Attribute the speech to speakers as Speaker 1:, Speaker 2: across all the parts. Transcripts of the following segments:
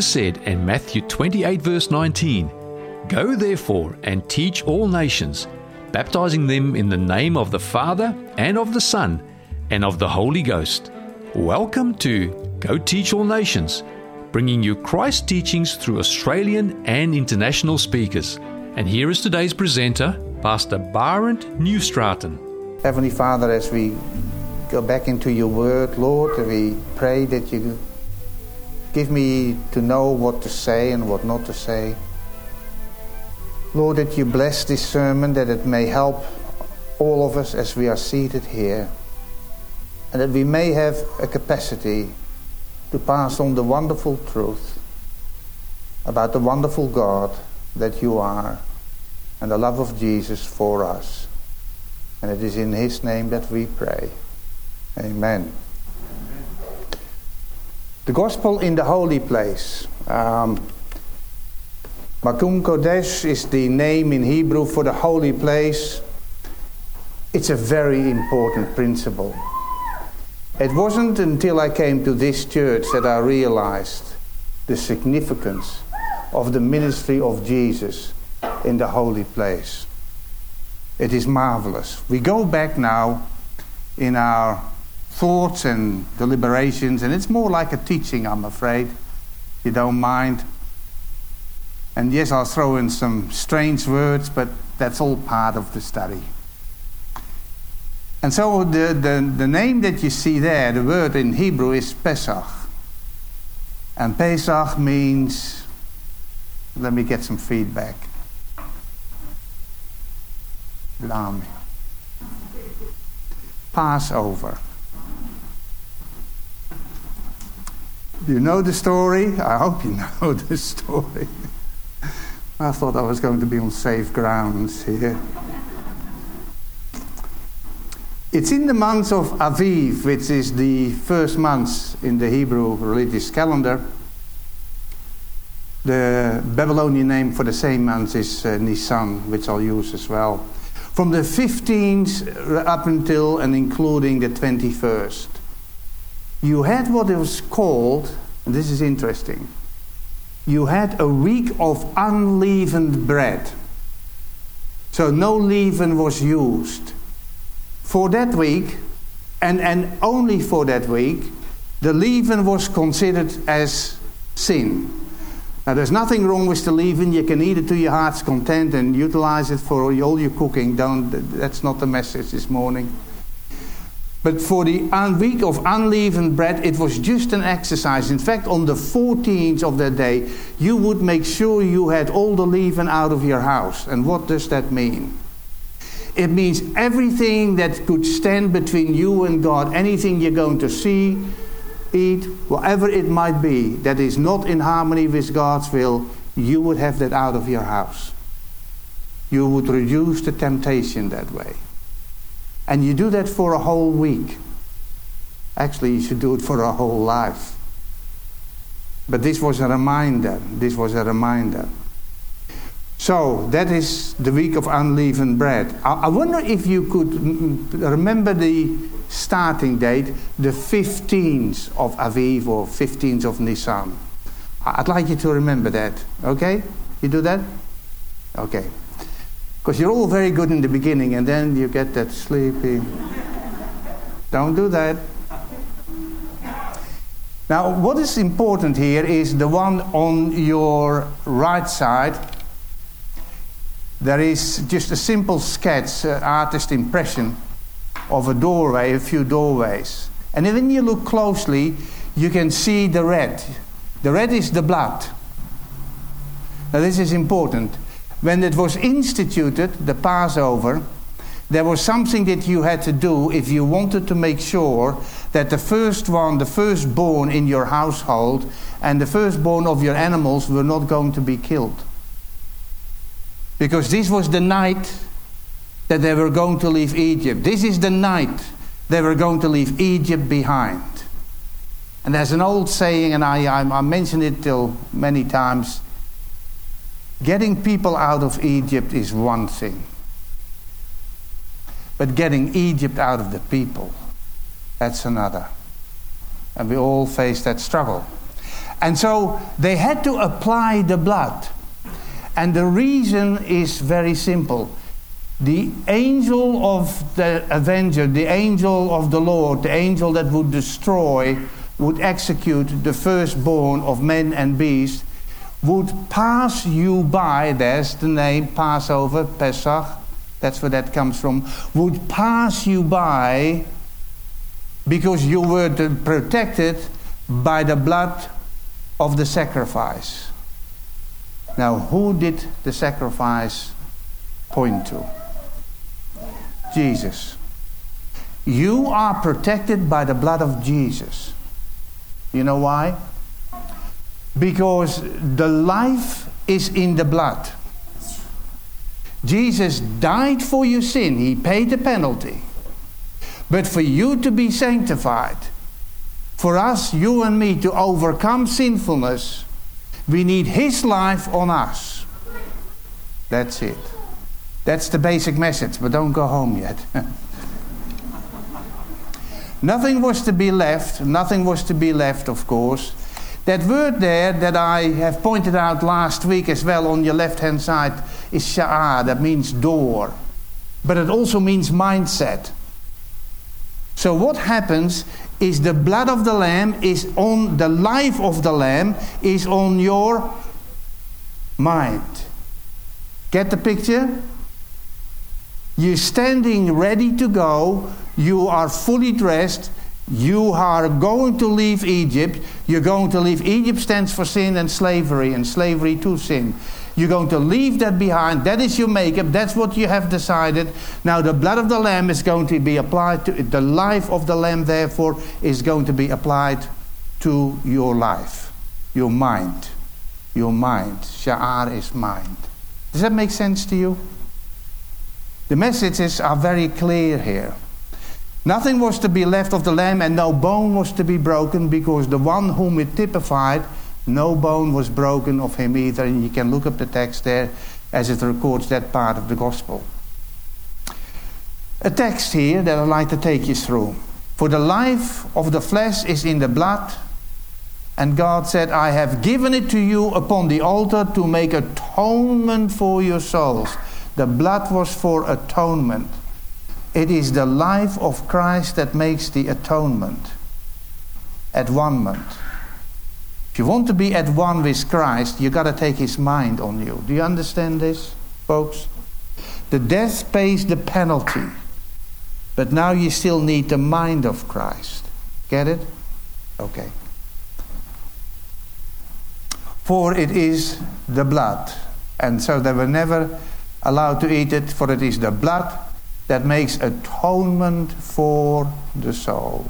Speaker 1: Jesus said in Matthew 28, verse 19, Go therefore and teach all nations, baptizing them in the name of the Father and of the Son and of the Holy Ghost. Welcome to Go Teach All Nations, bringing you Christ teachings through Australian and international speakers. And here is today's presenter, Pastor Barend Newstraten.
Speaker 2: Heavenly Father, as we go back into your word, Lord, we pray that you give me to know what to say and what not to say. Lord, that you bless this sermon, that it may help all of us as we are seated here, and that we may have a capacity to pass on the wonderful truth about the wonderful God that you are and the love of Jesus for us. And it is in his name that we pray. Amen. The gospel in the holy place. Um, Makom Kodesh is the name in Hebrew for the holy place. It's a very important principle. It wasn't until I came to this church that I realized the significance of the ministry of Jesus in the holy place. It is marvelous. We go back now in our thoughts and deliberations, and it's more like a teaching, I'm afraid. You don't mind. And yes, I'll throw in some strange words, but that's all part of the study. And so the, the, the name that you see there, the word in Hebrew is Pesach. And Pesach means, let me get some feedback. Blimey. Passover. Do you know the story? I hope you know the story. I thought I was going to be on safe grounds here. It's in the month of Aviv, which is the first month in the Hebrew religious calendar. The Babylonian name for the same month is uh, Nisan, which I'll use as well. From the 15th up until and including the 21st, you had what was called, and this is interesting, you had a week of unleavened bread. So no leaven was used for that week, and, and only for that week, the leaven was considered as sin. Now, there's nothing wrong with the leaven. You can eat it to your heart's content and utilize it for all your cooking. Don't, that's not the message this morning. But for the week of unleavened bread, it was just an exercise. In fact, on the 14th of that day, you would make sure you had all the leaven out of your house. And what does that mean? It means everything that could stand between you and God, anything you're going to see, eat, whatever it might be, that is not in harmony with God's will, you would have that out of your house. You would reduce the temptation that way. And you do that for a whole week. Actually, you should do it for a whole life. But this was a reminder. This was a reminder. So that is the week of unleavened bread. I, wonder if you could remember the starting date, the 15th of Aviv or 15th of Nisan. I'd like you to remember that. Okay? You do that? Okay. Because you're all very good in the beginning and then you get that sleepy. Don't do that. Now, what is important here is the one on your right side there is just a simple sketch, uh, artist impression of a doorway, a few doorways. And when you look closely, you can see the red. The red is the blood. Now, this is important. When it was instituted, the Passover, there was something that you had to do if you wanted to make sure that the first one, the firstborn in your household, and the firstborn of your animals were not going to be killed. Because this was the night that they were going to leave Egypt. This is the night they were going to leave Egypt behind. And there's an old saying, and I, I, I mentioned it till many times getting people out of Egypt is one thing. But getting Egypt out of the people, that's another. And we all face that struggle. And so they had to apply the blood. And the reason is very simple. The angel of the avenger, the angel of the Lord, the angel that would destroy, would execute the firstborn of men and beasts, would pass you by. There's the name Passover, Pesach. That's where that comes from. Would pass you by because you were protected by the blood of the sacrifice. Now, who did the sacrifice point to? Jesus. You are protected by the blood of Jesus. You know why? Because the life is in the blood. Jesus died for your sin, He paid the penalty. But for you to be sanctified, for us, you and me, to overcome sinfulness, we need His life on us. That's it. That's the basic message, but don't go home yet. nothing was to be left, nothing was to be left, of course. That word there that I have pointed out last week as well on your left hand side is sha'ar, that means door. But it also means mindset. So what happens is the blood of the lamb is on the life of the lamb is on your mind. Get the picture? You're standing ready to go. You are fully dressed. You are going to leave Egypt. You're going to leave. Egypt stands for sin and slavery, and slavery to sin. You're going to leave that behind. That is your makeup. That's what you have decided. Now, the blood of the Lamb is going to be applied to it. The life of the Lamb, therefore, is going to be applied to your life, your mind. Your mind. Sha'ar is mind. Does that make sense to you? The messages are very clear here. Nothing was to be left of the lamb, and no bone was to be broken, because the one whom it typified, no bone was broken of him either. And you can look up the text there as it records that part of the gospel. A text here that I'd like to take you through. For the life of the flesh is in the blood, and God said, I have given it to you upon the altar to make atonement for your souls. The blood was for atonement. It is the life of Christ that makes the atonement at one moment. If you want to be at one with Christ, you got to take his mind on you. Do you understand this, folks? The death pays the penalty. But now you still need the mind of Christ. Get it? Okay. For it is the blood. And so they were never allowed to eat it, for it is the blood that makes atonement for the soul.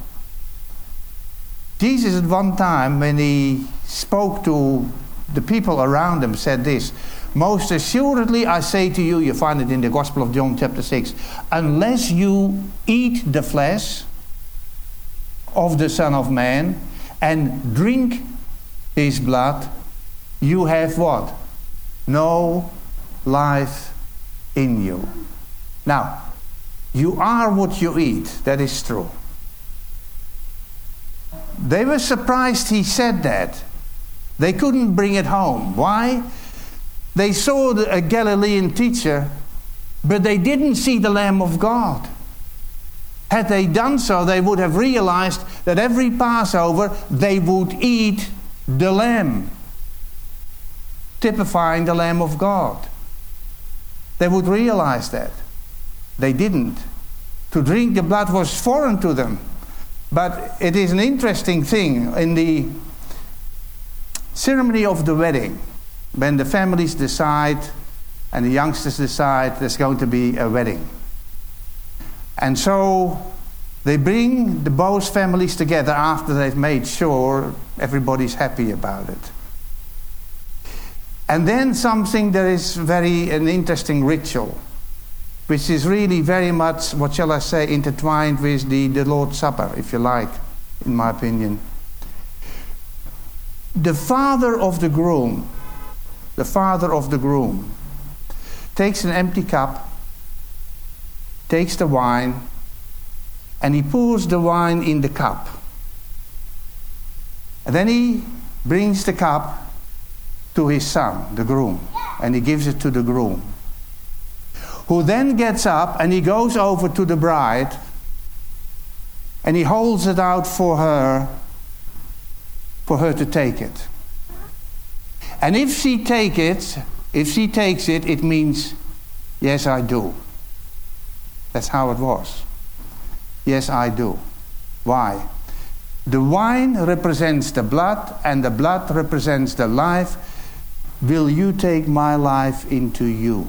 Speaker 2: Jesus, at one time, when he spoke to the people around him, said this Most assuredly, I say to you, you find it in the Gospel of John, chapter 6, unless you eat the flesh of the Son of Man and drink his blood, you have what? No life in you. Now, you are what you eat, that is true. They were surprised he said that. They couldn't bring it home. Why? They saw a Galilean teacher, but they didn't see the Lamb of God. Had they done so, they would have realized that every Passover they would eat the lamb, typifying the Lamb of God. They would realize that. They didn't. To drink the blood was foreign to them. But it is an interesting thing in the ceremony of the wedding, when the families decide and the youngsters decide there's going to be a wedding. And so they bring the both families together after they've made sure everybody's happy about it. And then something that is very an interesting ritual which is really very much, what shall I say, intertwined with the, the Lord's Supper, if you like, in my opinion. The father of the groom, the father of the groom, takes an empty cup, takes the wine, and he pours the wine in the cup. And then he brings the cup to his son, the groom, and he gives it to the groom. Who then gets up and he goes over to the bride and he holds it out for her for her to take it. And if she take it, if she takes it, it means yes I do. That's how it was. Yes I do. Why? The wine represents the blood and the blood represents the life. Will you take my life into you?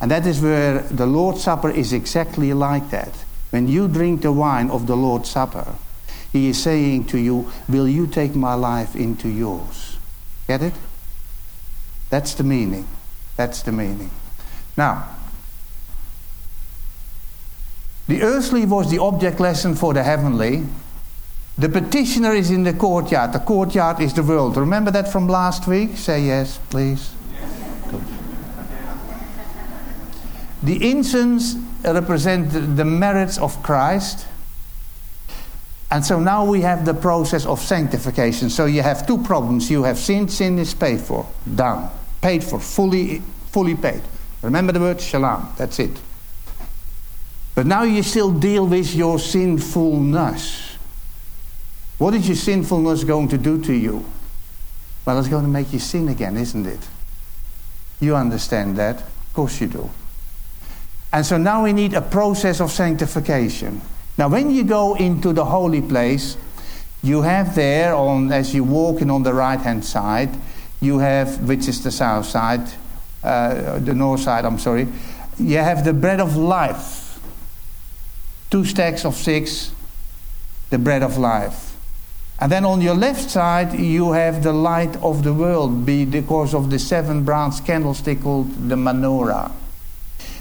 Speaker 2: And that is where the Lord's Supper is exactly like that. When you drink the wine of the Lord's Supper, He is saying to you, Will you take my life into yours? Get it? That's the meaning. That's the meaning. Now, the earthly was the object lesson for the heavenly. The petitioner is in the courtyard. The courtyard is the world. Remember that from last week? Say yes, please. Yes. The incense represent the merits of Christ. And so now we have the process of sanctification. So you have two problems. You have sin, sin is paid for, done, paid for, fully, fully paid. Remember the word shalom, that's it. But now you still deal with your sinfulness. What is your sinfulness going to do to you? Well, it's going to make you sin again, isn't it? You understand that? Of course you do. And so now we need a process of sanctification. Now, when you go into the holy place, you have there, on as you walk in on the right hand side, you have, which is the south side, uh, the north side, I'm sorry, you have the bread of life. Two stacks of six, the bread of life. And then on your left side, you have the light of the world, because of the seven bronze candlestick called the menorah.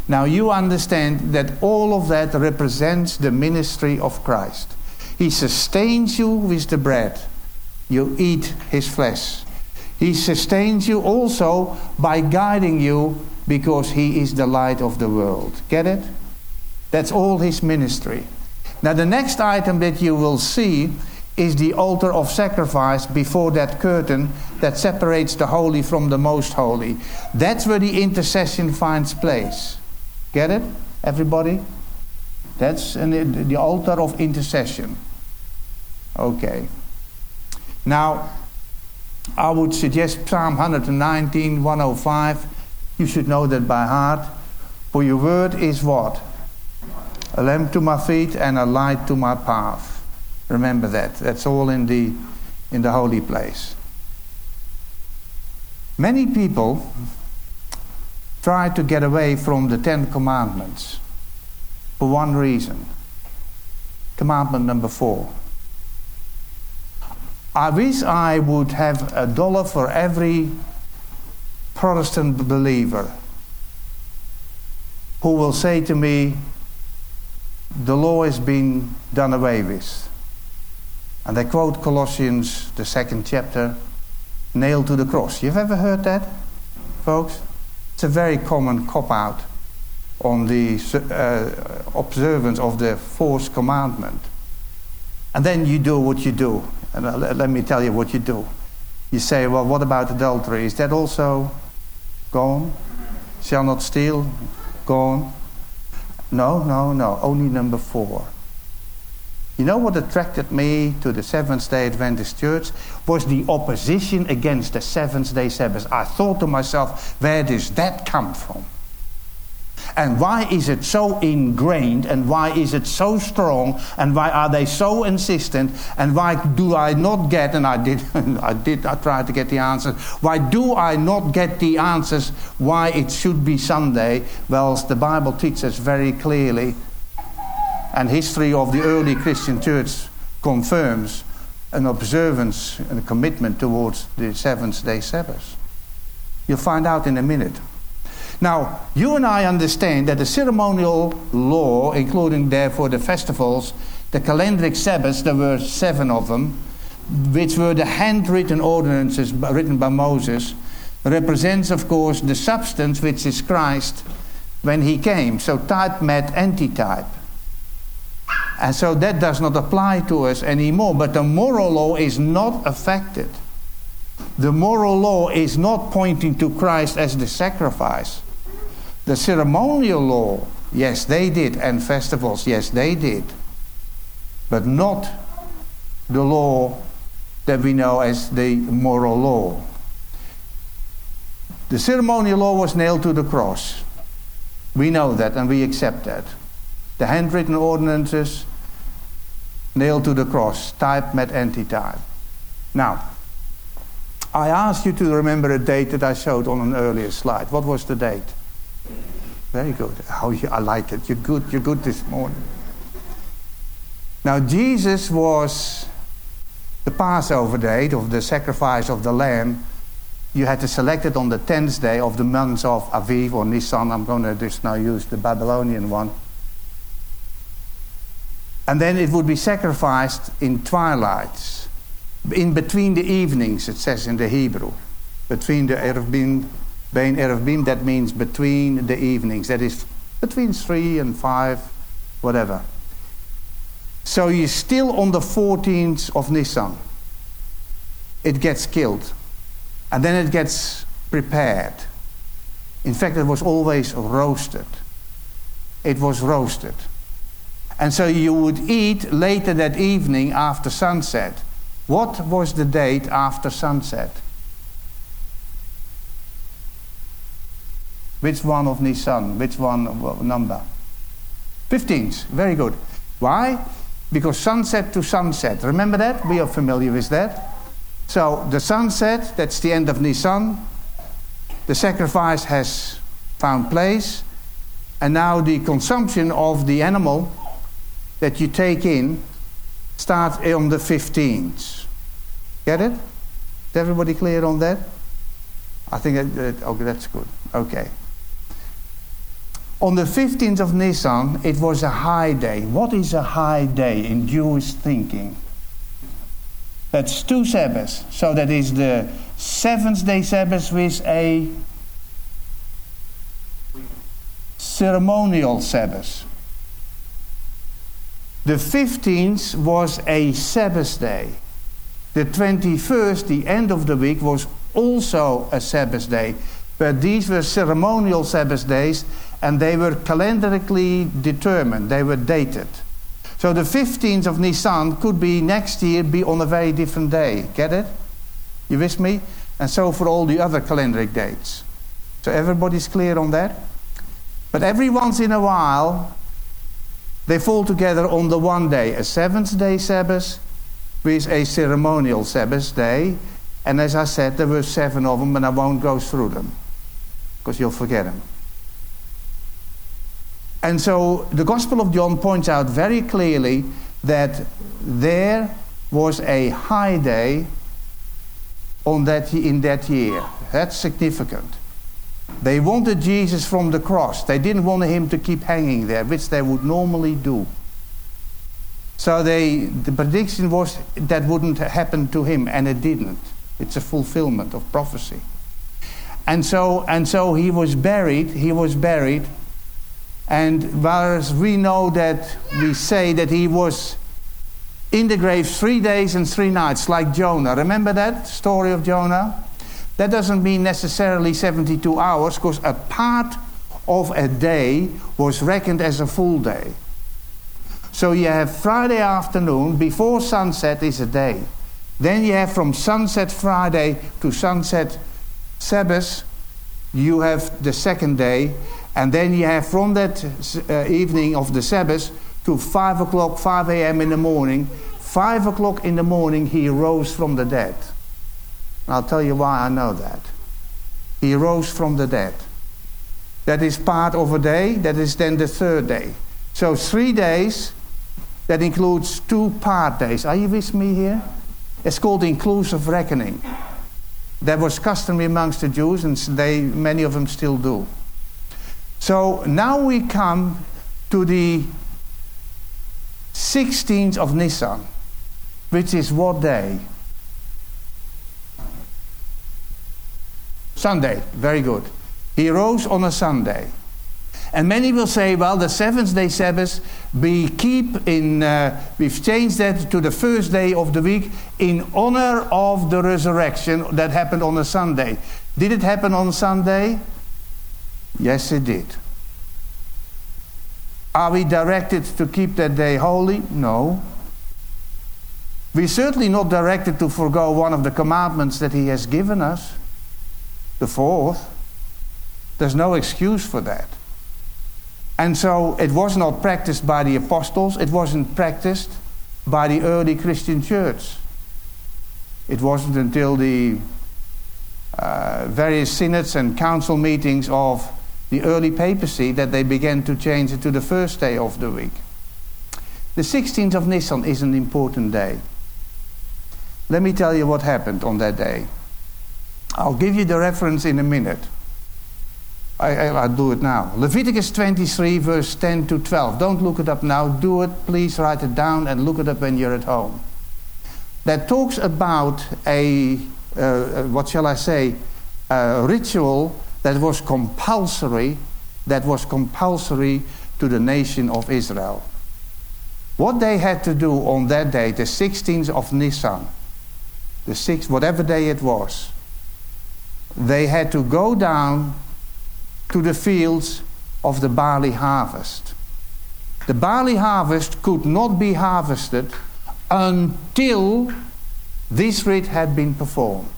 Speaker 2: Now you understand that all of that represents the ministry of Christ. He sustains you with the bread. You eat his flesh. He sustains you also by guiding you because he is the light of the world. Get it? That's all his ministry. Now, the next item that you will see is the altar of sacrifice before that curtain that separates the holy from the most holy. That's where the intercession finds place. Get it? Everybody? That's an, the altar of intercession. Okay. Now, I would suggest Psalm 119, 105. You should know that by heart. For your word is what? A lamp to my feet and a light to my path. Remember that. That's all in the in the holy place. Many people try to get away from the Ten Commandments for one reason. Commandment number four. I wish I would have a dollar for every Protestant believer who will say to me, The law has been done away with. And they quote Colossians, the second chapter, nailed to the cross. You've ever heard that, folks? It's a very common cop out on the uh, observance of the fourth commandment. And then you do what you do. And uh, let me tell you what you do. You say, well, what about adultery? Is that also gone? Shall not steal? Gone? No, no, no. Only number four. You know what attracted me to the Seventh day Adventist Church? Was the opposition against the Seventh day Sabbath. I thought to myself, where does that come from? And why is it so ingrained? And why is it so strong? And why are they so insistent? And why do I not get, and I did, I did, I tried to get the answers. Why do I not get the answers why it should be Sunday? Well, the Bible teaches very clearly and history of the early Christian church confirms an observance and a commitment towards the seventh day Sabbath. You'll find out in a minute. Now, you and I understand that the ceremonial law, including therefore the festivals, the calendric Sabbaths, there were seven of them, which were the handwritten ordinances written by Moses, represents, of course, the substance which is Christ when he came. So type met antitype. And so that does not apply to us anymore. But the moral law is not affected. The moral law is not pointing to Christ as the sacrifice. The ceremonial law, yes, they did. And festivals, yes, they did. But not the law that we know as the moral law. The ceremonial law was nailed to the cross. We know that and we accept that. The handwritten ordinances nailed to the cross, type met antitype. Now, I asked you to remember a date that I showed on an earlier slide. What was the date? Very good. Oh, I like it. You're good. You're good this morning. Now, Jesus was the Passover date of the sacrifice of the lamb you had to select it on the 10th day of the month of Aviv or Nisan. I'm going to just now use the Babylonian one. And then it would be sacrificed in twilights, in between the evenings, it says in the Hebrew. Between the Erevim, Bein Erevim, that means between the evenings. That is between three and five, whatever. So you're still on the 14th of Nisan. It gets killed. And then it gets prepared. In fact, it was always roasted. It was roasted. And so you would eat later that evening after sunset. What was the date after sunset? Which one of Nisan? Which one number? 15th. Very good. Why? Because sunset to sunset. Remember that? We are familiar with that. So the sunset, that's the end of Nisan. The sacrifice has found place. And now the consumption of the animal that you take in starts on the 15th. Get it? Is everybody clear on that? I think that, that okay, that's good. Okay. On the 15th of Nisan, it was a high day. What is a high day in Jewish thinking? That's two Sabbaths. So that is the seventh day Sabbath with a ceremonial Sabbath. The 15th was a Sabbath day. The 21st, the end of the week, was also a Sabbath day. But these were ceremonial Sabbath days and they were calendarically determined, they were dated. So the 15th of Nisan could be next year be on a very different day. Get it? You with me? And so for all the other calendaric dates. So everybody's clear on that? But every once in a while, they fall together on the one day, a seventh day Sabbath with a ceremonial Sabbath day. And as I said, there were seven of them, and I won't go through them because you'll forget them. And so the Gospel of John points out very clearly that there was a high day on that, in that year. That's significant. They wanted Jesus from the cross. They didn't want him to keep hanging there, which they would normally do. So they, the prediction was that wouldn't happen to him, and it didn't. It's a fulfillment of prophecy. And so, and so he was buried. He was buried and whereas we know that we say that he was in the grave three days and three nights, like Jonah. Remember that story of Jonah? That doesn't mean necessarily 72 hours, because a part of a day was reckoned as a full day. So you have Friday afternoon, before sunset is a day. Then you have from sunset Friday to sunset Sabbath, you have the second day. And then you have from that uh, evening of the Sabbath to 5 o'clock, 5 a.m. in the morning. 5 o'clock in the morning, he rose from the dead. And I'll tell you why I know that. He rose from the dead. That is part of a day, that is then the third day. So, three days, that includes two part days. Are you with me here? It's called inclusive reckoning. That was customary amongst the Jews, and they, many of them still do. So now we come to the 16th of Nisan, which is what day? Sunday. Very good. He rose on a Sunday. And many will say, well, the seventh day Sabbath, we keep in, uh, we've changed that to the first day of the week in honor of the resurrection that happened on a Sunday. Did it happen on Sunday? Yes, it did. Are we directed to keep that day holy? No. We're certainly not directed to forego one of the commandments that He has given us, the fourth. There's no excuse for that. And so it was not practiced by the apostles, it wasn't practiced by the early Christian church. It wasn't until the uh, various synods and council meetings of the early papacy that they began to change it to the first day of the week. The 16th of Nisan is an important day. Let me tell you what happened on that day. I'll give you the reference in a minute. I, will do it now. Leviticus 23, verse 10 to 12. Don't look it up now. Do it. Please write it down and look it up when you're at home. That talks about a, uh, uh, what shall I say, a ritual that was compulsory, that was compulsory to the nation of Israel. What they had to do on that day, the 16th of Nisan, the sixth, whatever day it was, they had to go down to the fields of the barley harvest. The barley harvest could not be harvested until this rite had been performed.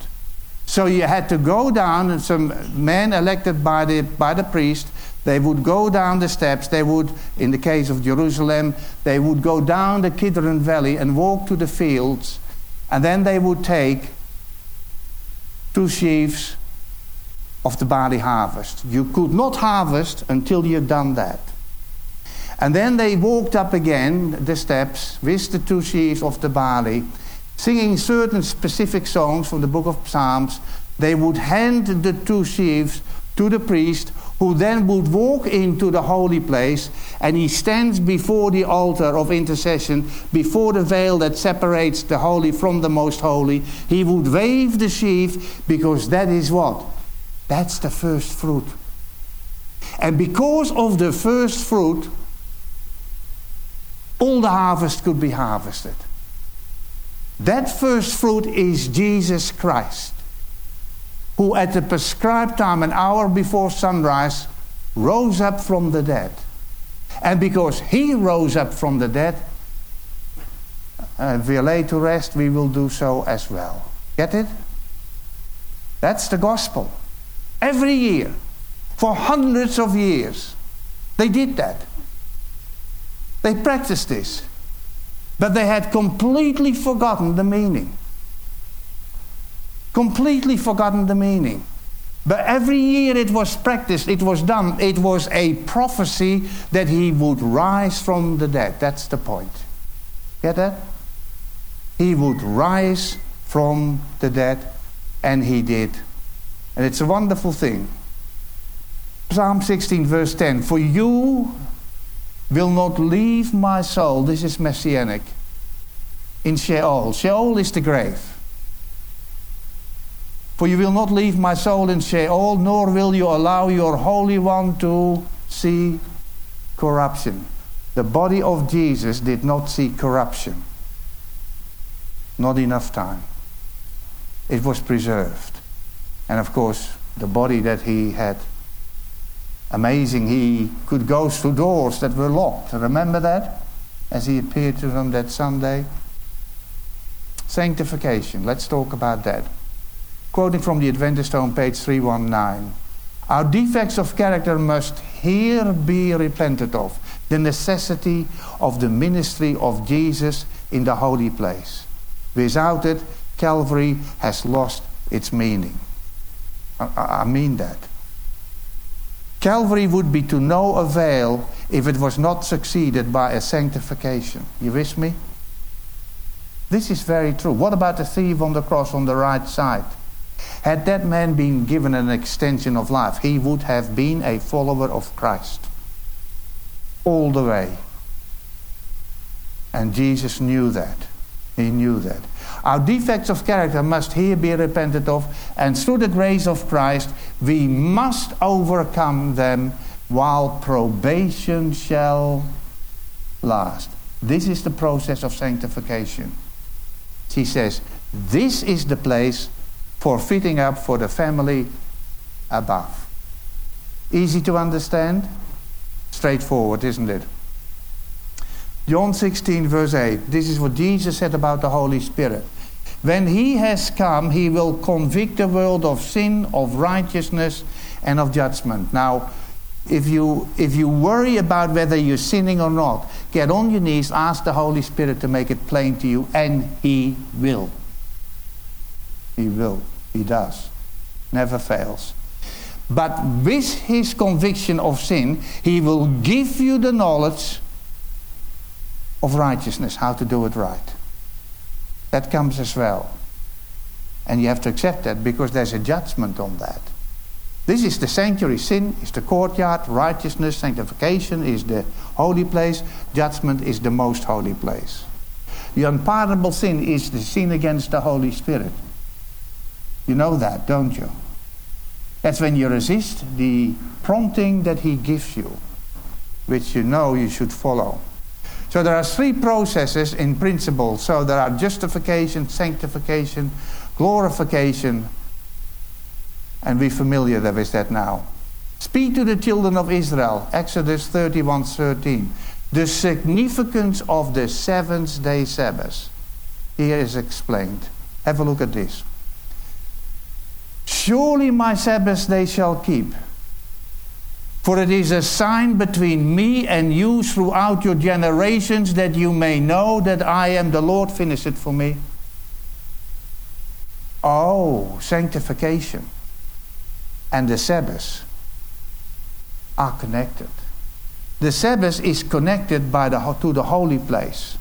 Speaker 2: So you had to go down, and some men elected by the, by the priest, they would go down the steps. They would, in the case of Jerusalem, they would go down the Kidron Valley and walk to the fields, and then they would take two sheaves of the barley harvest. You could not harvest until you had done that. And then they walked up again the steps with the two sheaves of the barley, singing certain specific songs from the book of Psalms. They would hand the two sheaves to the priest, who then would walk into the holy place and he stands before the altar of intercession, before the veil that separates the holy from the most holy. He would wave the sheaf because that is what? That's the first fruit. And because of the first fruit, all the harvest could be harvested. That first fruit is Jesus Christ, who at the prescribed time, an hour before sunrise, rose up from the dead. And because he rose up from the dead, uh, if we are laid to rest, we will do so as well. Get it? That's the gospel. Every year, for hundreds of years, they did that. They practiced this. But they had completely forgotten the meaning. Completely forgotten the meaning. But every year it was practiced, it was done. It was a prophecy that he would rise from the dead. That's the point. Get that? He would rise from the dead, and he did and it's a wonderful thing. Psalm 16, verse 10 For you will not leave my soul, this is messianic, in Sheol. Sheol is the grave. For you will not leave my soul in Sheol, nor will you allow your Holy One to see corruption. The body of Jesus did not see corruption. Not enough time. It was preserved. And of course, the body that he had. Amazing, he could go through doors that were locked. Remember that? As he appeared to them that Sunday. Sanctification, let's talk about that. Quoting from the Adventist home, page 319. Our defects of character must here be repented of. The necessity of the ministry of Jesus in the holy place. Without it, Calvary has lost its meaning. I, mean that. Calvary would be to no avail if it was not succeeded by a sanctification. You with me? This is very true. What about the thief on the cross on the right side? Had that man been given an extension of life, he would have been a follower of Christ. All the way. And Jesus knew that. He knew that. Our defects of character must here be repented of, and through the grace of Christ, we must overcome them while probation shall last. This is the process of sanctification. She says, This is the place for fitting up for the family above. Easy to understand? Straightforward, isn't it? John 16, verse 8. This is what Jesus said about the Holy Spirit. When he has come, he will convict the world of sin, of righteousness, and of judgment. Now, if you, if you worry about whether you're sinning or not, get on your knees, ask the Holy Spirit to make it plain to you, and He will. He will. He does. Never fails. But with His conviction of sin, He will give you the knowledge of righteousness, how to do it right. That comes as well. And you have to accept that because there's a judgment on that. This is the sanctuary. Sin is the courtyard. Righteousness, sanctification is the holy place. Judgment is the most holy place. The unpardonable sin is the sin against the Holy Spirit. You know that, don't you? That's when you resist the prompting that He gives you, which you know you should follow. So there are three processes in principle. So there are justification, sanctification, glorification, and we're familiar with that now. Speak to the children of Israel, Exodus 31 13. The significance of the seventh day Sabbath here is explained. Have a look at this. Surely my Sabbath they shall keep. For it is a sign between me and you throughout your generations that you may know that I am the Lord. Finish it for me. Oh, sanctification and the Sabbath are connected. The Sabbath is connected by the, to the holy place.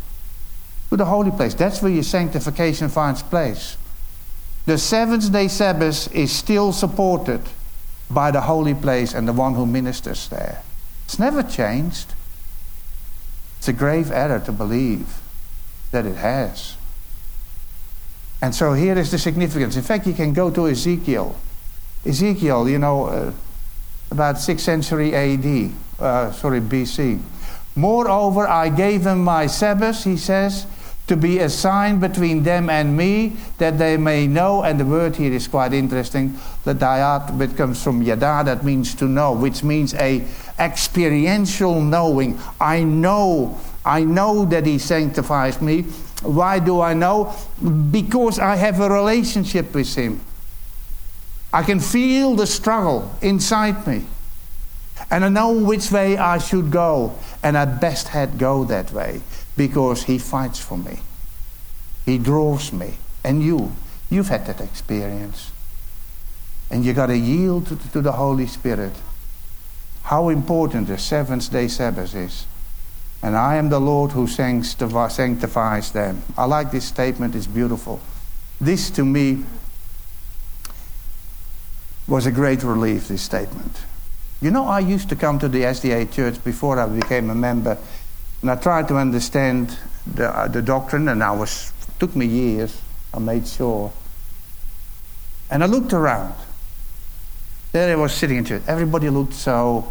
Speaker 2: To the holy place. That's where your sanctification finds place. The seventh day Sabbath is still supported by the holy place and the one who ministers there. It's never changed. It's a grave error to believe that it has. And so here is the significance. In fact, you can go to Ezekiel Ezekiel, you know, uh, about 6th century AD, uh, sorry, BC. Moreover, I gave them my Sabbaths, he says, to be a sign between them and me, that they may know. And the word here is quite interesting. The diat, which comes from yada, that means to know, which means a experiential knowing. I know, I know that he sanctifies me. Why do I know? Because I have a relationship with him. I can feel the struggle inside me. And I know which way I should go. And I best had go that way because he fights for me. He draws me. And you, you've had that experience. And you got to yield to, the Holy Spirit. How important the seventh day Sabbath is. And I am the Lord who sanctifies them. I like this statement, it's beautiful. This to me was a great relief, this statement. You know, I used to come to the SDA church before I became a member, and I tried to understand the, uh, the doctrine, and I was, took me years, I made sure. And I looked around. There I was sitting in church. Everybody looked so.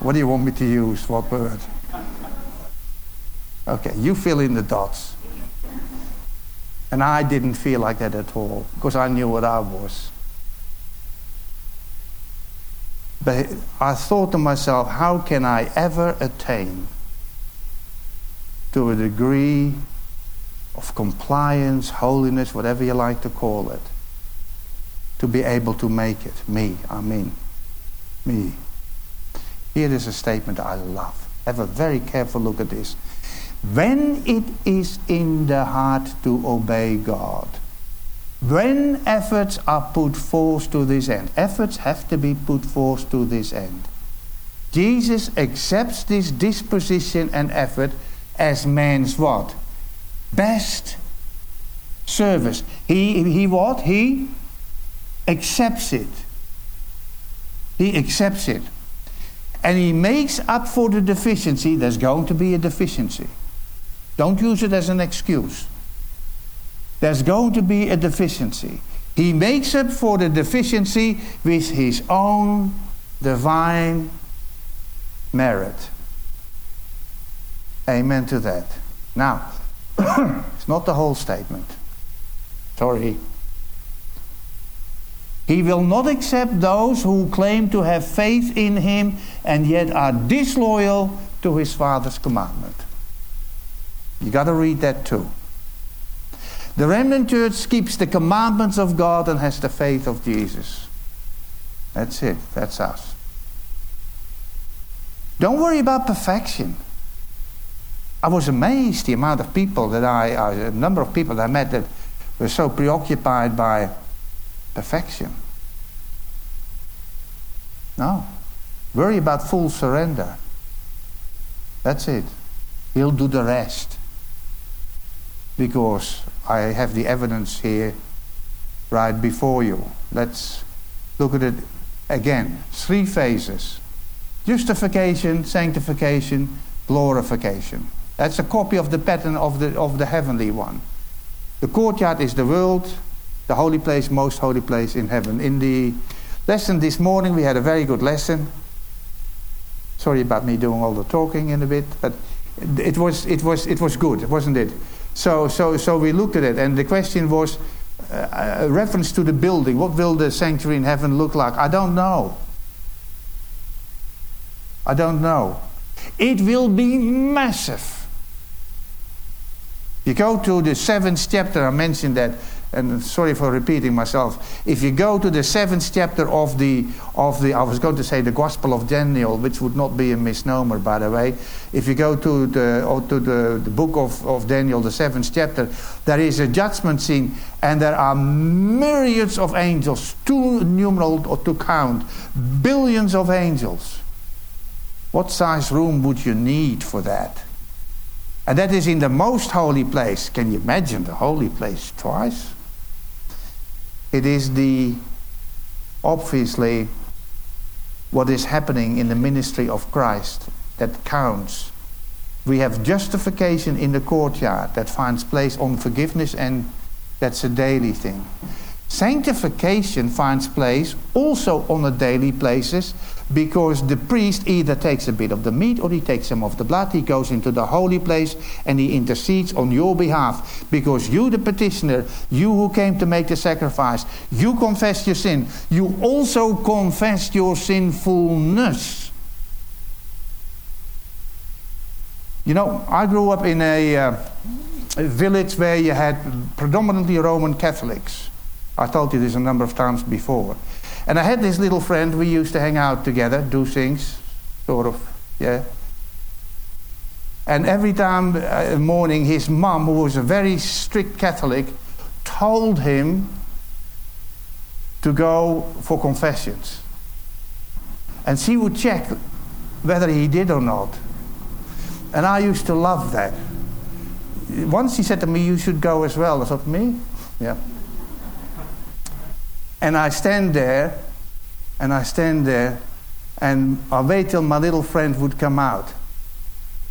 Speaker 2: What do you want me to use? What word? Okay, you fill in the dots. And I didn't feel like that at all because I knew what I was. But I thought to myself, how can I ever attain to a degree of compliance, holiness, whatever you like to call it, to be able to make it? Me, I mean, me. Here is a statement I love. Have a very careful look at this when it is in the heart to obey God, when efforts are put forth to this end, efforts have to be put forth to this end. Jesus accepts this disposition and effort as man's what? Best service. He, he what? He accepts it. He accepts it. And he makes up for the deficiency. There's going to be a deficiency. Don't use it as an excuse. There's going to be a deficiency. He makes up for the deficiency with his own divine merit. Amen to that. Now, it's not the whole statement. Sorry. He will not accept those who claim to have faith in him and yet are disloyal to his Father's commandment. You got to read that too. The remnant church keeps the commandments of God and has the faith of Jesus. That's it. That's us. Don't worry about perfection. I was amazed the amount of people that I, I a number of people that I met that were so preoccupied by perfection. No. Worry about full surrender. That's it. He'll do the rest. Because I have the evidence here right before you. Let's look at it again. Three phases justification, sanctification, glorification. That's a copy of the pattern of the, of the heavenly one. The courtyard is the world, the holy place, most holy place in heaven. In the lesson this morning, we had a very good lesson. Sorry about me doing all the talking in a bit, but it was, it was, it was good, wasn't it? So, so, so we looked at it, and the question was uh, a reference to the building. What will the sanctuary in heaven look like? I don't know. I don't know. It will be massive. You go to the seventh chapter, I mentioned that and sorry for repeating myself, if you go to the seventh chapter of the, of the, I was going to say the Gospel of Daniel, which would not be a misnomer, by the way. If you go to the, or to the, the book of, of Daniel, the seventh chapter, there is a judgment scene, and there are myriads of angels, too numeral or to count, billions of angels. What size room would you need for that? And that is in the most holy place. Can you imagine the holy place twice? It is the obviously what is happening in the ministry of Christ that counts. We have justification in the courtyard that finds place on forgiveness, and that's a daily thing. Sanctification finds place also on a daily basis because the priest either takes a bit of the meat or he takes some of the blood. He goes into the holy place and he intercedes on your behalf because you, the petitioner, you who came to make the sacrifice, you confessed your sin. You also confessed your sinfulness. You know, I grew up in a, uh, a village where you had predominantly Roman Catholics. I told you this a number of times before. And I had this little friend, we used to hang out together, do things, sort of, yeah. And every time uh, morning, his mum, who was a very strict Catholic, told him to go for confessions. And she would check whether he did or not. And I used to love that. Once he said to me, You should go as well. I thought, Me? Yeah. And I stand there, and I stand there, and I wait till my little friend would come out.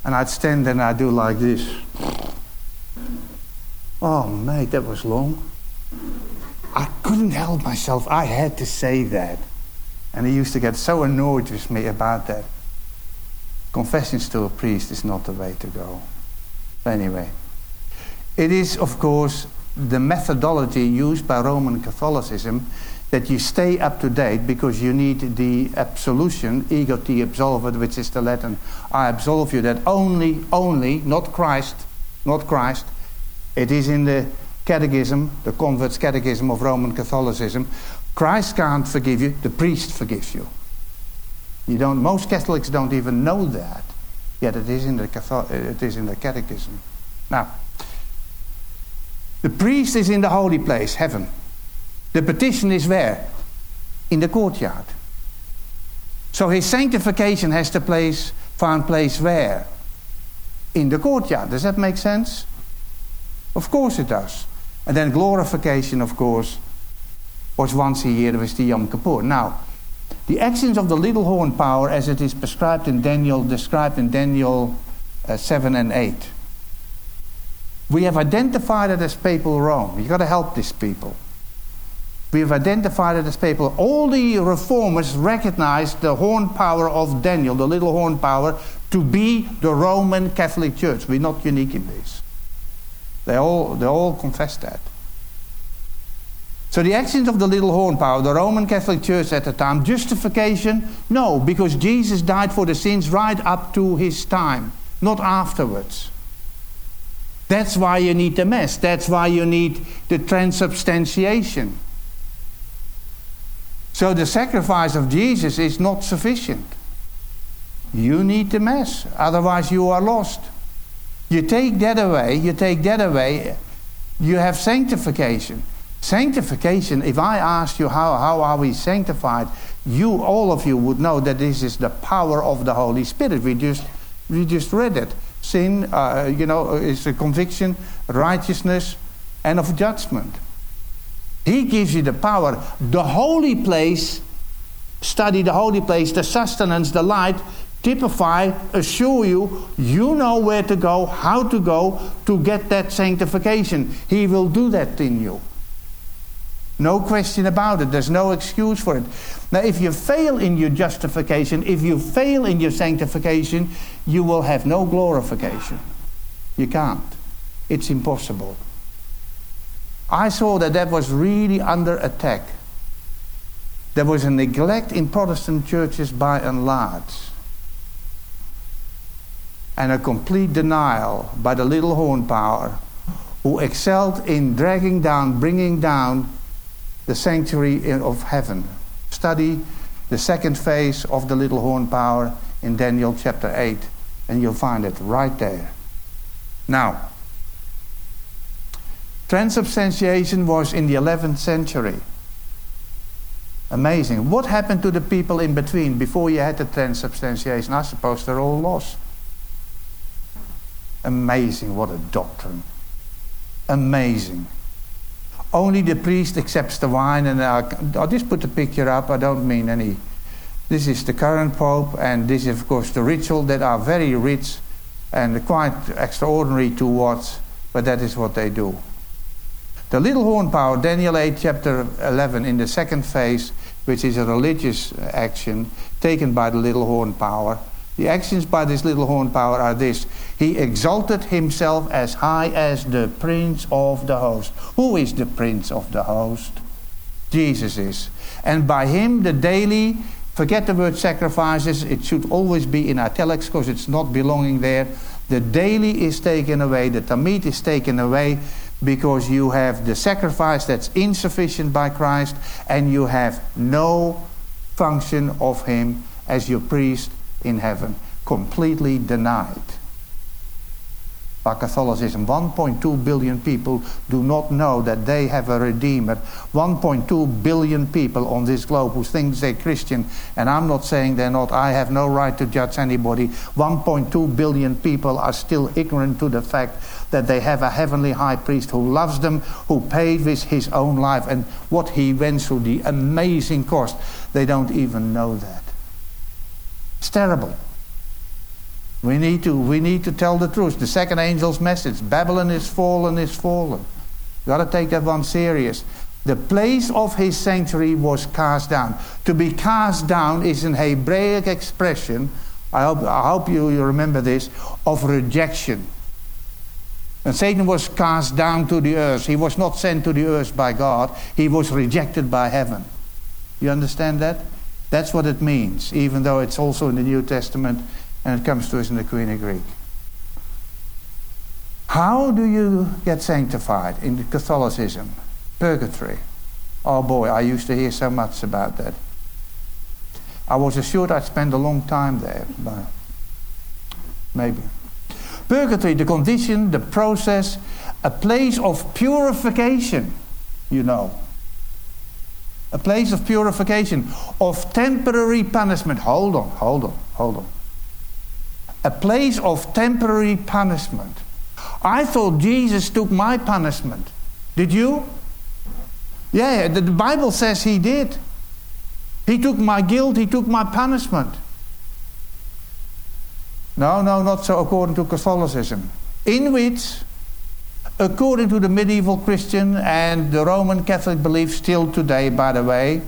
Speaker 2: And I'd stand there and I'd do like this. Oh, mate, that was long. I couldn't help myself. I had to say that. And he used to get so annoyed with me about that. Confessions to a priest is not the way to go. Anyway, it is, of course, the methodology used by Roman Catholicism that you stay up to date because you need the absolution, ego te absolvo, which is the Latin, I absolve you, that only, only, not Christ, not Christ, it is in the catechism, the convert's catechism of Roman Catholicism, Christ can't forgive you, the priest forgives you. You don't, most Catholics don't even know that, yet it is in the, it is in the catechism. Now, the priest is in the holy place, heaven. The petition is where? In the courtyard. So his sanctification has to place, find place where? In the courtyard. Does that make sense? Of course it does. And then glorification, of course, was once a year with the Yom Kippur. Now, the actions of the little horn power, as it is prescribed in Daniel, described in Daniel uh, 7 and 8. We have identified it as papal Rome. You've got to help these people. We've identified it as papal. All the reformers recognized the horn power of Daniel, the little horn power, to be the Roman Catholic Church. We're not unique in this. They all, they all confess that. So the actions of the little horn power, the Roman Catholic Church at the time, justification? No, because Jesus died for the sins right up to his time, not afterwards. That's why you need the Mass. That's why you need the transubstantiation. So the sacrifice of Jesus is not sufficient. You need the Mass, otherwise, you are lost. You take that away, you take that away, you have sanctification. Sanctification, if I asked you how, how are we sanctified, you, all of you, would know that this is the power of the Holy Spirit. We just, we just read it. Sin, uh, you know, is a conviction, righteousness, and of judgment. He gives you the power. The holy place, study the holy place, the sustenance, the light, typify, assure you, you know where to go, how to go to get that sanctification. He will do that in you. No question about it. There's no excuse for it. Now, if you fail in your justification, if you fail in your sanctification, you will have no glorification. You can't. It's impossible. I saw that that was really under attack. There was a neglect in Protestant churches by and large. And a complete denial by the little horn power who excelled in dragging down, bringing down the sanctuary of heaven. Study the second phase of the little horn power in Daniel chapter 8, and you'll find it right there. Now, transubstantiation was in the 11th century. Amazing. What happened to the people in between before you had the transubstantiation? I suppose they're all lost. Amazing. What a doctrine. Amazing. Only the priest accepts the wine, and uh, I'll just put the picture up. I don't mean any. This is the current pope, and this is, of course, the ritual that are very rich and quite extraordinary to watch, but that is what they do. The little horn power, Daniel 8, chapter 11, in the second phase, which is a religious action taken by the little horn power, the actions by this little horn power are this. He exalted himself as high as the prince of the host. Who is the prince of the host? Jesus is. And by him the daily, forget the word sacrifices, it should always be in italics because it's not belonging there. The daily is taken away, the tamid is taken away because you have the sacrifice that's insufficient by Christ and you have no function of him as your priest in heaven, completely denied. By Catholicism, 1.2 billion people do not know that they have a Redeemer. 1.2 billion people on this globe who think they're Christian, and I'm not saying they're not. I have no right to judge anybody. 1.2 billion people are still ignorant to the fact that they have a heavenly high priest who loves them, who paid with his own life, and what he went through, the amazing cost. They don't even know that. It's terrible. We need to we need to tell the truth. The second angel's message: Babylon is fallen, is fallen. Got to take that one serious. The place of his sanctuary was cast down. To be cast down is an Hebraic expression. I hope, I hope you, you remember this of rejection. And Satan was cast down to the earth. He was not sent to the earth by God. He was rejected by heaven. You understand that? That's what it means, even though it's also in the New Testament and it comes to us in the Koine Greek. How do you get sanctified in Catholicism? Purgatory. Oh boy, I used to hear so much about that. I was assured I'd spend a long time there, but maybe. Purgatory, the condition, the process, a place of purification, you know a place of purification, of temporary punishment. Hold on, hold on, hold on. A place of temporary punishment. I thought Jesus took my punishment. Did you? Yeah, the, Bible says he did. He took my guilt, he took my punishment. No, no, not so according to Catholicism. In which According to the medieval Christian and the Roman Catholic belief, still today, by the way,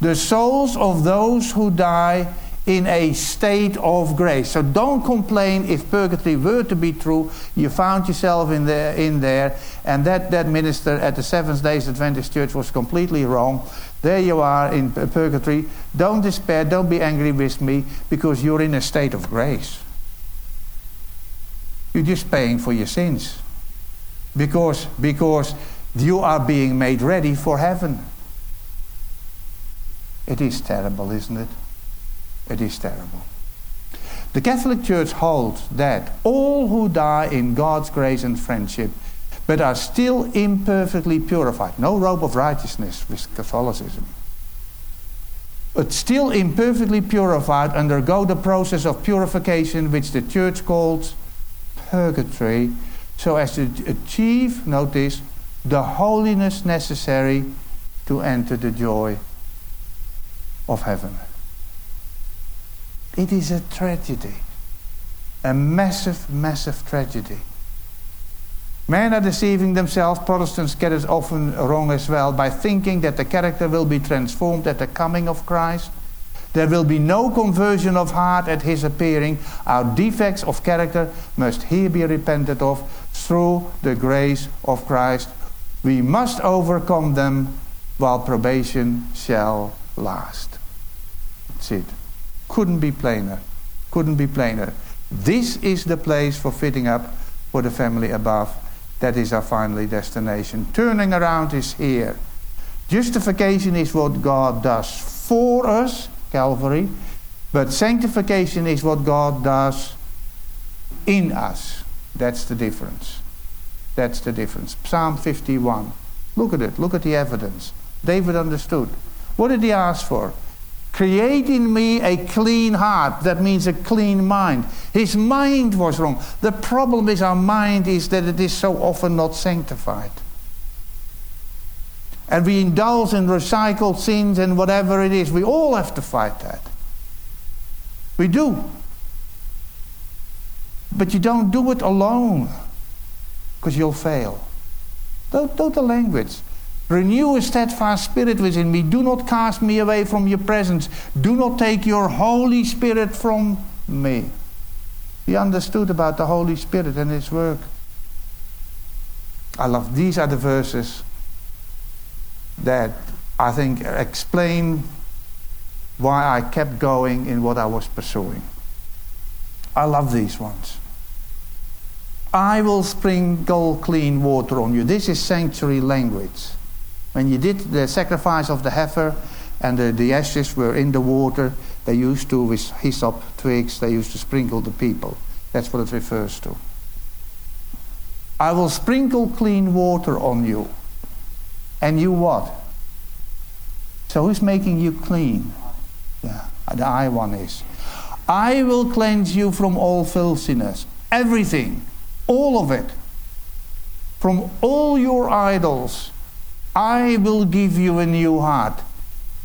Speaker 2: the souls of those who die in a state of grace. So don't complain if purgatory were to be true. You found yourself in there, in there, and that, that minister at the Seventh Days Adventist Church was completely wrong. There you are in purgatory. Don't despair, don't be angry with me, because you're in a state of grace. You're just paying for your sins. Because, because you are being made ready for heaven. It is terrible, isn't it? It is terrible. The Catholic Church holds that all who die in God's grace and friendship, but are still imperfectly purified, no robe of righteousness with Catholicism, but still imperfectly purified, undergo the process of purification which the Church calls purgatory, so as to achieve, notice, the holiness necessary to enter the joy of heaven. It is a tragedy. A massive, massive tragedy. Men are deceiving themselves, Protestants get it often wrong as well, by thinking that the character will be transformed at the coming of Christ. There will be no conversion of heart at his appearing. Our defects of character must here be repented of through the grace of Christ. We must overcome them while probation shall last. That's it. Couldn't be plainer. Couldn't be plainer. This is the place for fitting up for the family above. That is our finally destination. Turning around is here. Justification is what God does for us, Calvary, but sanctification is what God does in us. That's the difference. That's the difference. Psalm 51. Look at it. Look at the evidence. David understood. What did he ask for? Create in me a clean heart. That means a clean mind. His mind was wrong. The problem is our mind is that it is so often not sanctified. And we indulge in recycled sins and whatever it is. We all have to fight that. We do. But you don't do it alone because you'll fail. The language. Renew a steadfast spirit within me. Do not cast me away from your presence. Do not take your Holy Spirit from me. He understood about the Holy Spirit and His work. I love these are the verses that I think explain why I kept going in what I was pursuing. I love these ones. I will sprinkle clean water on you. This is sanctuary language. When you did the sacrifice of the heifer and the, the ashes were in the water, they used to, with hyssop twigs, they used to sprinkle the people. That's what it refers to. I will sprinkle clean water on you. And you what? So who's making you clean? Yeah, the I one is. I will cleanse you from all filthiness. Everything. All of it. From all your idols I will give you a new heart.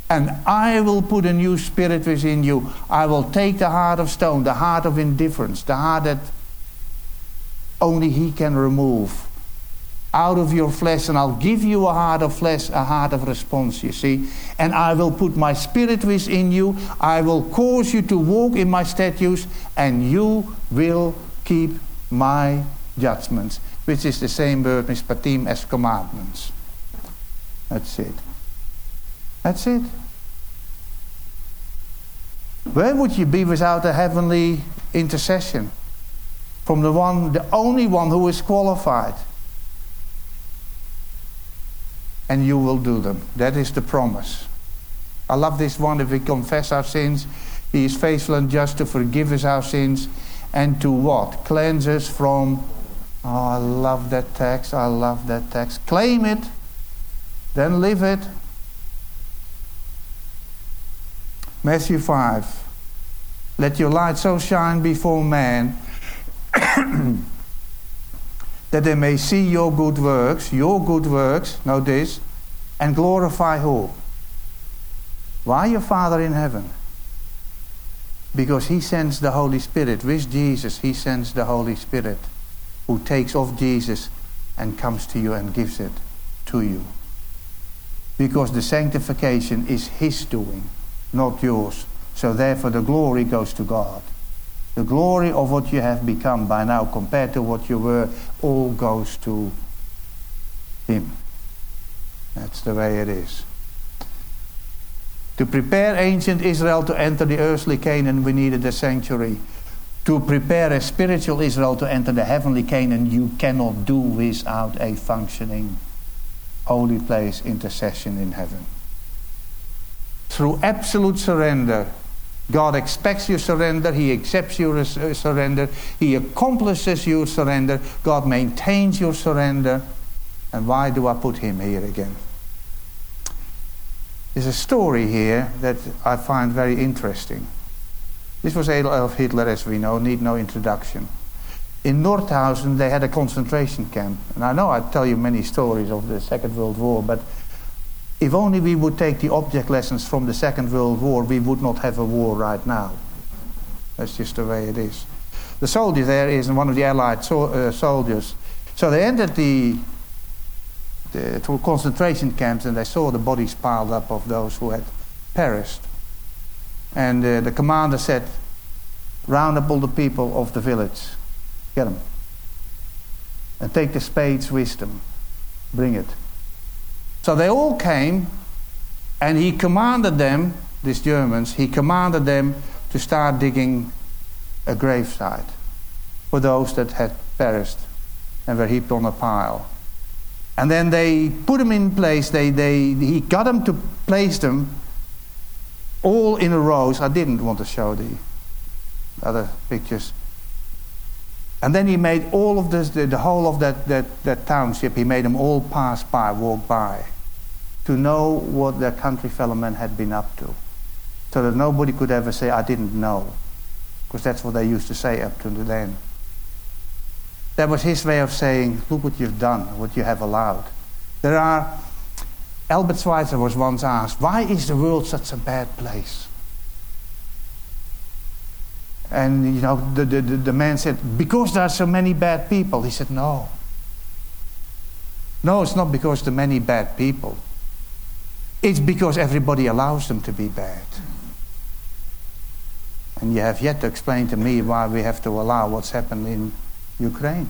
Speaker 2: And I will put a new spirit within you. I will take the heart of stone, the heart of indifference, the heart that only He can remove out of your flesh, and I'll give you a heart of flesh, a heart of response, you see. And I will put my spirit within you. I will cause you to walk in my statutes, and you will keep my judgments, which is the same word, mishpatim, as commandments. That's it. That's it. Where would you be without a heavenly intercession from the one, the only one who is qualified? And you will do them. That is the promise. I love this one. If we confess our sins, He is faithful and just to forgive us our sins and to what? Cleanse us from. Oh, I love that text. I love that text. Claim it. Then live it. Matthew 5. Let your light so shine before men that they may see your good works, your good works, know this, and glorify who? Why your Father in heaven? Because He sends the Holy Spirit. With Jesus, He sends the Holy Spirit who takes off Jesus and comes to you and gives it to you. Because the sanctification is His doing, not yours. So therefore, the glory goes to God. The glory of what you have become by now compared to what you were all goes to Him. That's the way it is. To prepare ancient Israel to enter the earthly Canaan, we needed a sanctuary. To prepare a spiritual Israel to enter the heavenly Canaan, you cannot do without a functioning holy place intercession in heaven. Through absolute surrender, God expects your surrender. He accepts your uh, surrender. He accomplishes your surrender. God maintains your surrender. And why do I put him here again? There's a story here that I find very interesting. This was Adolf Hitler, as we know, need no introduction. In Nordhausen, they had a concentration camp. And I know I tell you many stories of the Second World War, but if only we would take the object lessons from the Second World War, we would not have a war right now. That's just the way it is. The soldier there is one of the Allied so, uh, soldiers. So they entered the to concentration camps and they saw the bodies piled up of those who had perished. And uh, the commander said, Round up all the people of the village, get them. And take the spades them, bring it. So they all came, and he commanded them, these Germans, he commanded them to start digging a gravesite for those that had perished and were heaped on a pile. And then they put them in place. They, they, he got them to place them all in a rows. I didn't want to show the other pictures. And then he made all of this, the, the whole of that, that, that township, he made them all pass by, walk by, to know what their country fellow men had been up to. So that nobody could ever say, I didn't know. Because that's what they used to say up to then. That was his way of saying, look what you've done, what you have allowed. There are, Albert Schweitzer was once asked, why is the world such a bad place? And, you know, the, the, the man said, because there are so many bad people. He said, no. No, it's not because are many bad people. It's because everybody allows them to be bad. And you have yet to explain to me why we have to allow what's happened in Ukraine.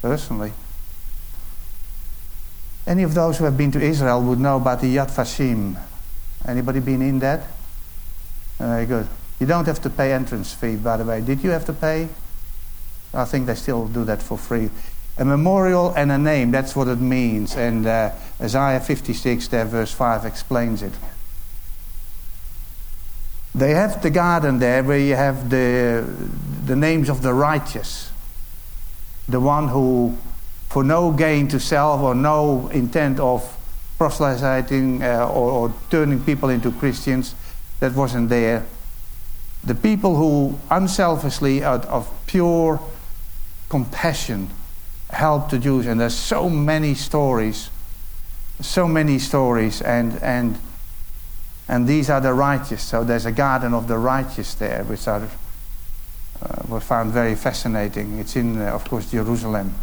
Speaker 2: Personally. Any of those who have been to Israel would know about the Yad Vashem. Anybody been in that? Very good. You don't have to pay entrance fee, by the way. Did you have to pay? I think they still do that for free. A memorial and a name, that's what it means. And uh, Isaiah 56, there, verse 5, explains it. They have the garden there where you have the, the names of the righteous. The one who, for no gain to self or no intent of proselytizing uh, or, or turning people into Christians, that wasn't there. The people who unselfishly, out of pure compassion, helped the Jews. And there's so many stories, so many stories, and, and and these are the righteous. So there's a garden of the righteous there, which are uh, were found very fascinating. It's in, uh, of course, Jerusalem.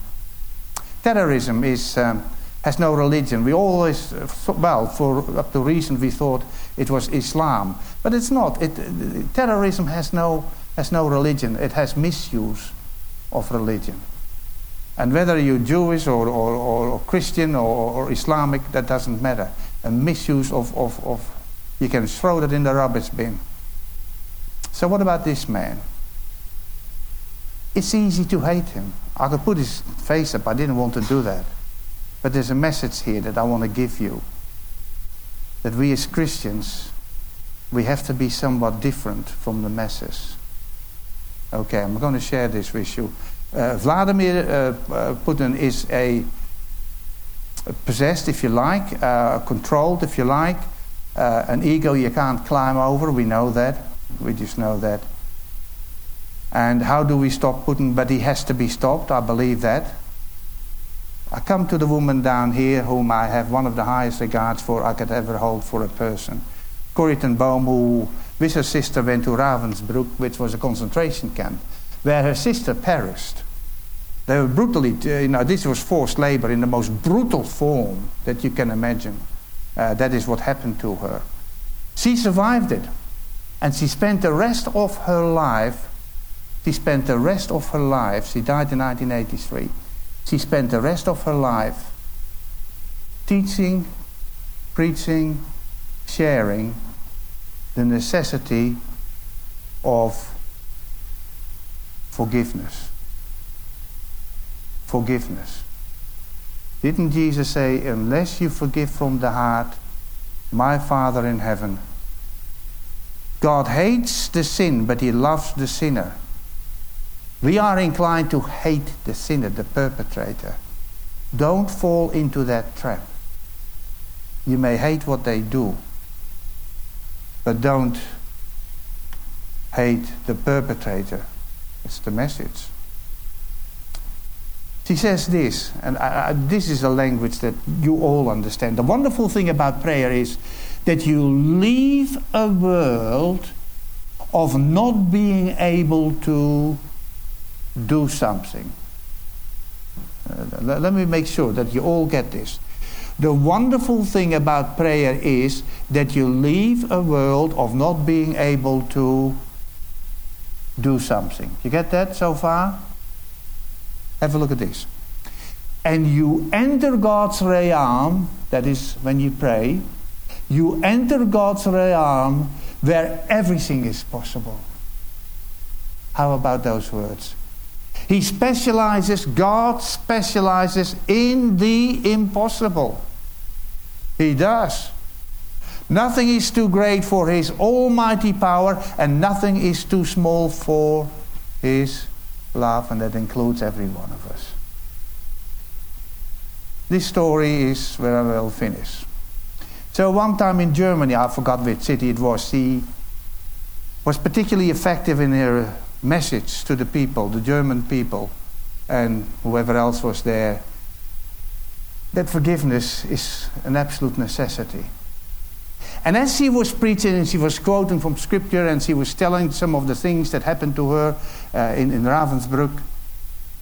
Speaker 2: Terrorism is um, has no religion. We always, uh, well, for up to we thought it was Islam, but it's not. It, terrorism has no has no religion. It has misuse of religion. And whether you're Jewish or, or, or Christian or, or, Islamic, that doesn't matter. A misuse of, of, of you can throw that in the rubbish bin. So, what about this man? It's easy to hate him. I could put his face up, I didn't want to do that. But there's a message here that I want to give you that we as Christians, we have to be somewhat different from the masses. Okay, I'm going to share this with you. Uh, Vladimir uh, uh, Putin is a possessed, if you like, uh, controlled, if you like, uh, an ego you can't climb over, we know that. We just know that. And how do we stop Putin? But he has to be stopped, I believe that. I come to the woman down here whom I have one of the highest regards for I could ever hold for a person. Corrie ten who with her sister went to Ravensbrück, which was a concentration camp, where her sister perished. They were brutally, you know, this was forced labor in the most brutal form that you can imagine. Uh, that is what happened to her. She survived it. And she spent the rest of her life, she spent the rest of her life, she died in 1983. She spent the rest of her life teaching, preaching, sharing the necessity of forgiveness. Forgiveness. Didn't Jesus say, unless you forgive from the heart, my Father in heaven, God hates the sin, but he loves the sinner. We are inclined to hate the sinner, the perpetrator. Don't fall into that trap. You may hate what they do, but don't hate the perpetrator. It's the message. She says this, and I, I, this is a language that you all understand. The wonderful thing about prayer is that you leave a world of not being able to do something. Uh, let, let me make sure that you all get this. The wonderful thing about prayer is that you leave a world of not being able to do something. You get that so far? Have a look at this. And you enter God's realm, that is when you pray, you enter God's realm where everything is possible. How about those words? He specializes, God specializes in the impossible. He does. Nothing is too great for His almighty power, and nothing is too small for His love, and that includes every one of us. This story is where I will finish. So, one time in Germany, I forgot which city it was, she was particularly effective in her message to the people, the German people, and whoever else was there, that forgiveness is an absolute necessity. And as she was preaching and she was quoting from scripture and she was telling some of the things that happened to her uh, in, in Ravensbrück,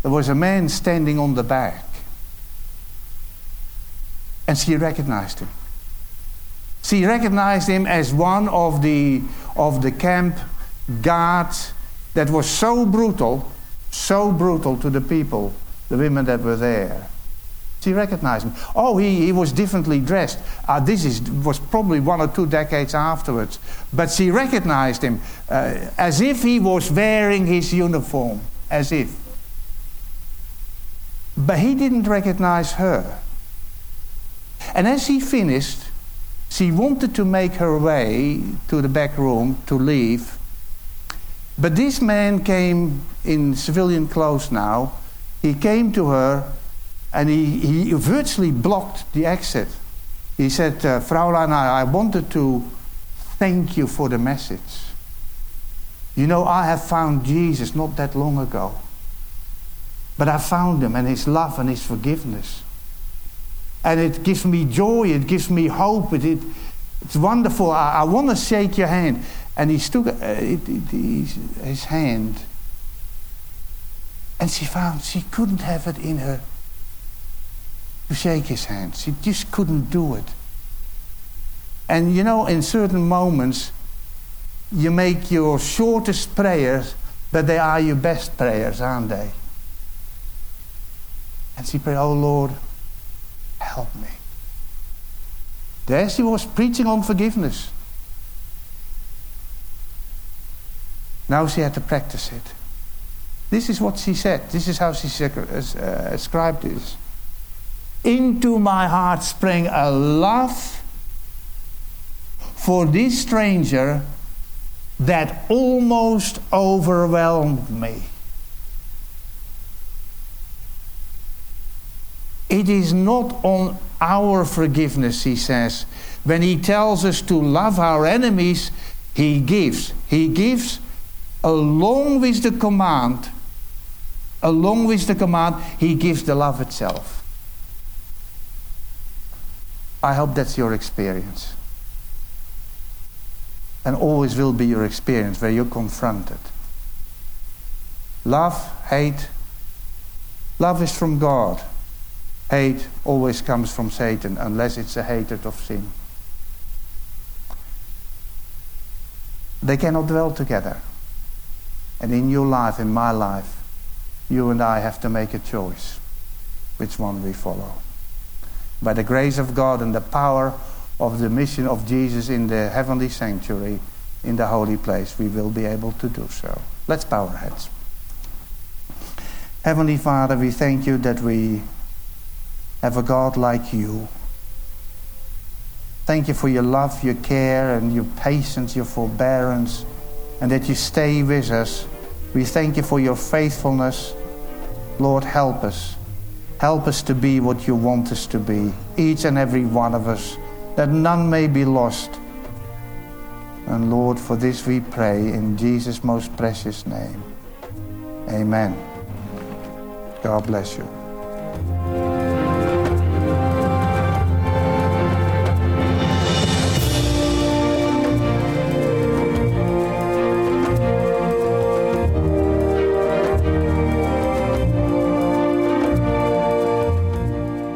Speaker 2: there was a man standing on the back. And she recognized him. She recognized him as one of the, of the camp guards that was so brutal, so brutal to the people, the women that were there. She recognized him. Oh, he, he was differently dressed. Uh, this is, was probably one or two decades afterwards. But she recognized him uh, as if he was wearing his uniform. As if. But he didn't recognize her. And as he finished, she wanted to make her way to the back room to leave. But this man came in civilian clothes now. He came to her and he, he virtually blocked the exit. He said, uh, Fraulein, I, wanted to thank you for the message. You know, I have found Jesus not that long ago. But I found him and his love and his forgiveness. And it gives me joy, it gives me hope. It, it it's wonderful. I, I want to shake your hand. And he took uh, his, his hand. And she found she couldn't have it in her to shake his hand. She just couldn't do it. And you know, in certain moments, you make your shortest prayers, but they are your best prayers, aren't they? And she prayed, Oh Lord, help me. There she was preaching on forgiveness. Now she had to practice it. This is what she said. This is how she uh, ascribed this. Into my heart sprang a love for this stranger that almost overwhelmed me. It is not on our forgiveness, he says. When he tells us to love our enemies, he gives. He gives along with the command, along with the command, he gives the love itself. I hope that's your experience. And always will be your experience where you're confronted. Love, hate, Love is from God. Hate always comes from Satan, unless it's a hatred of sin. They cannot dwell together. And in your life, in my life, you and I have to make a choice which one we follow. By the grace of God and the power of the mission of Jesus in the heavenly sanctuary, in the holy place, we will be able to do so. Let's bow our heads. Heavenly Father, we thank you that we have a God like you. Thank you for your love, your care, and your patience, your forbearance, and that you stay with us. We thank you for your faithfulness. Lord, help us. Help us to be what you want us to be, each and every one of us, that none may be lost. And Lord, for this we pray in Jesus' most precious name. Amen. God bless you.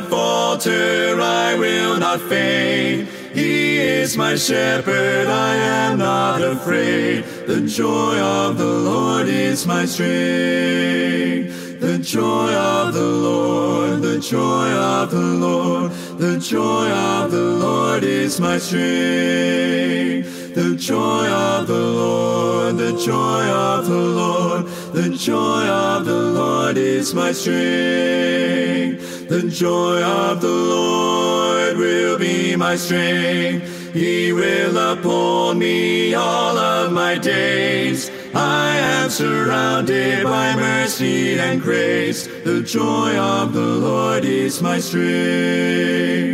Speaker 3: not falter, I will not faint. He is my shepherd, I am not afraid. The joy of the Lord is my strength. The joy of the Lord, the joy of the Lord, the joy of the Lord is my strength. The joy of the Lord, the joy of the Lord, the joy of the Lord is my strength. The joy of the Lord will be my strength. He will uphold me all of my days. I am surrounded by mercy and grace. The joy of the Lord is my strength.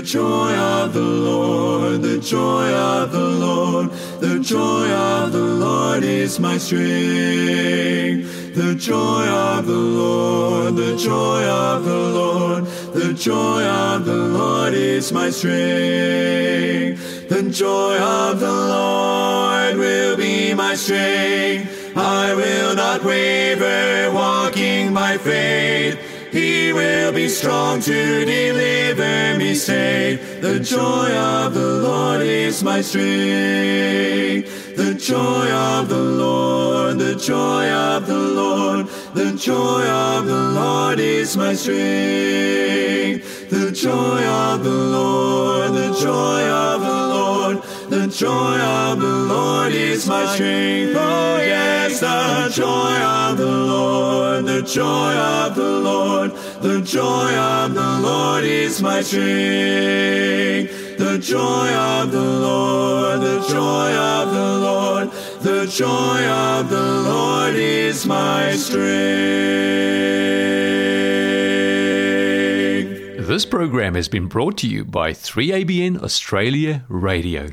Speaker 3: The joy of the Lord, the joy of the Lord, the joy of the Lord is my strength. The joy of the Lord, the joy of the Lord, the joy of the Lord is my strength. The joy of the Lord will be my strength. I will not waver, walking by faith. He will be strong to deliver me safe. The joy of the Lord is my strength. The joy of the Lord, the joy of the Lord, the joy of the Lord is my strength. The joy of the Lord, the joy of the Lord, the joy of the Lord is my strength. Oh yes, the joy of the Lord, the joy of the Lord, the joy of the Lord is my strength. The joy of the Lord, the joy of the Lord, the joy of the Lord is my strength.
Speaker 1: This program has been brought to you by 3ABN Australia Radio.